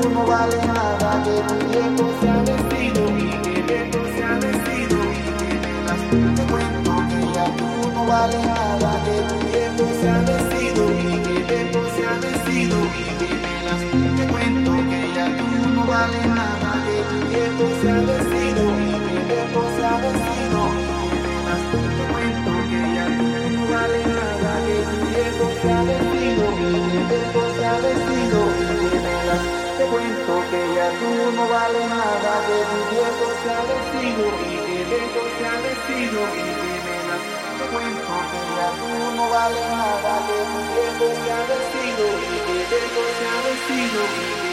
tú no vale nada, que tu tiempo se ha vestido y que el ya tú no vale nada, que tu tiempo se ha vestido y que te cuento que ya tú no vale nada, que tu tiempo que ya tú no vale nada, que tu tiempo se ha vestido y que tiempo se ha vestido y que me das cuento que ya tú no vale nada, que tu tiempo se ha vestido y que tiempo se ha vestido. y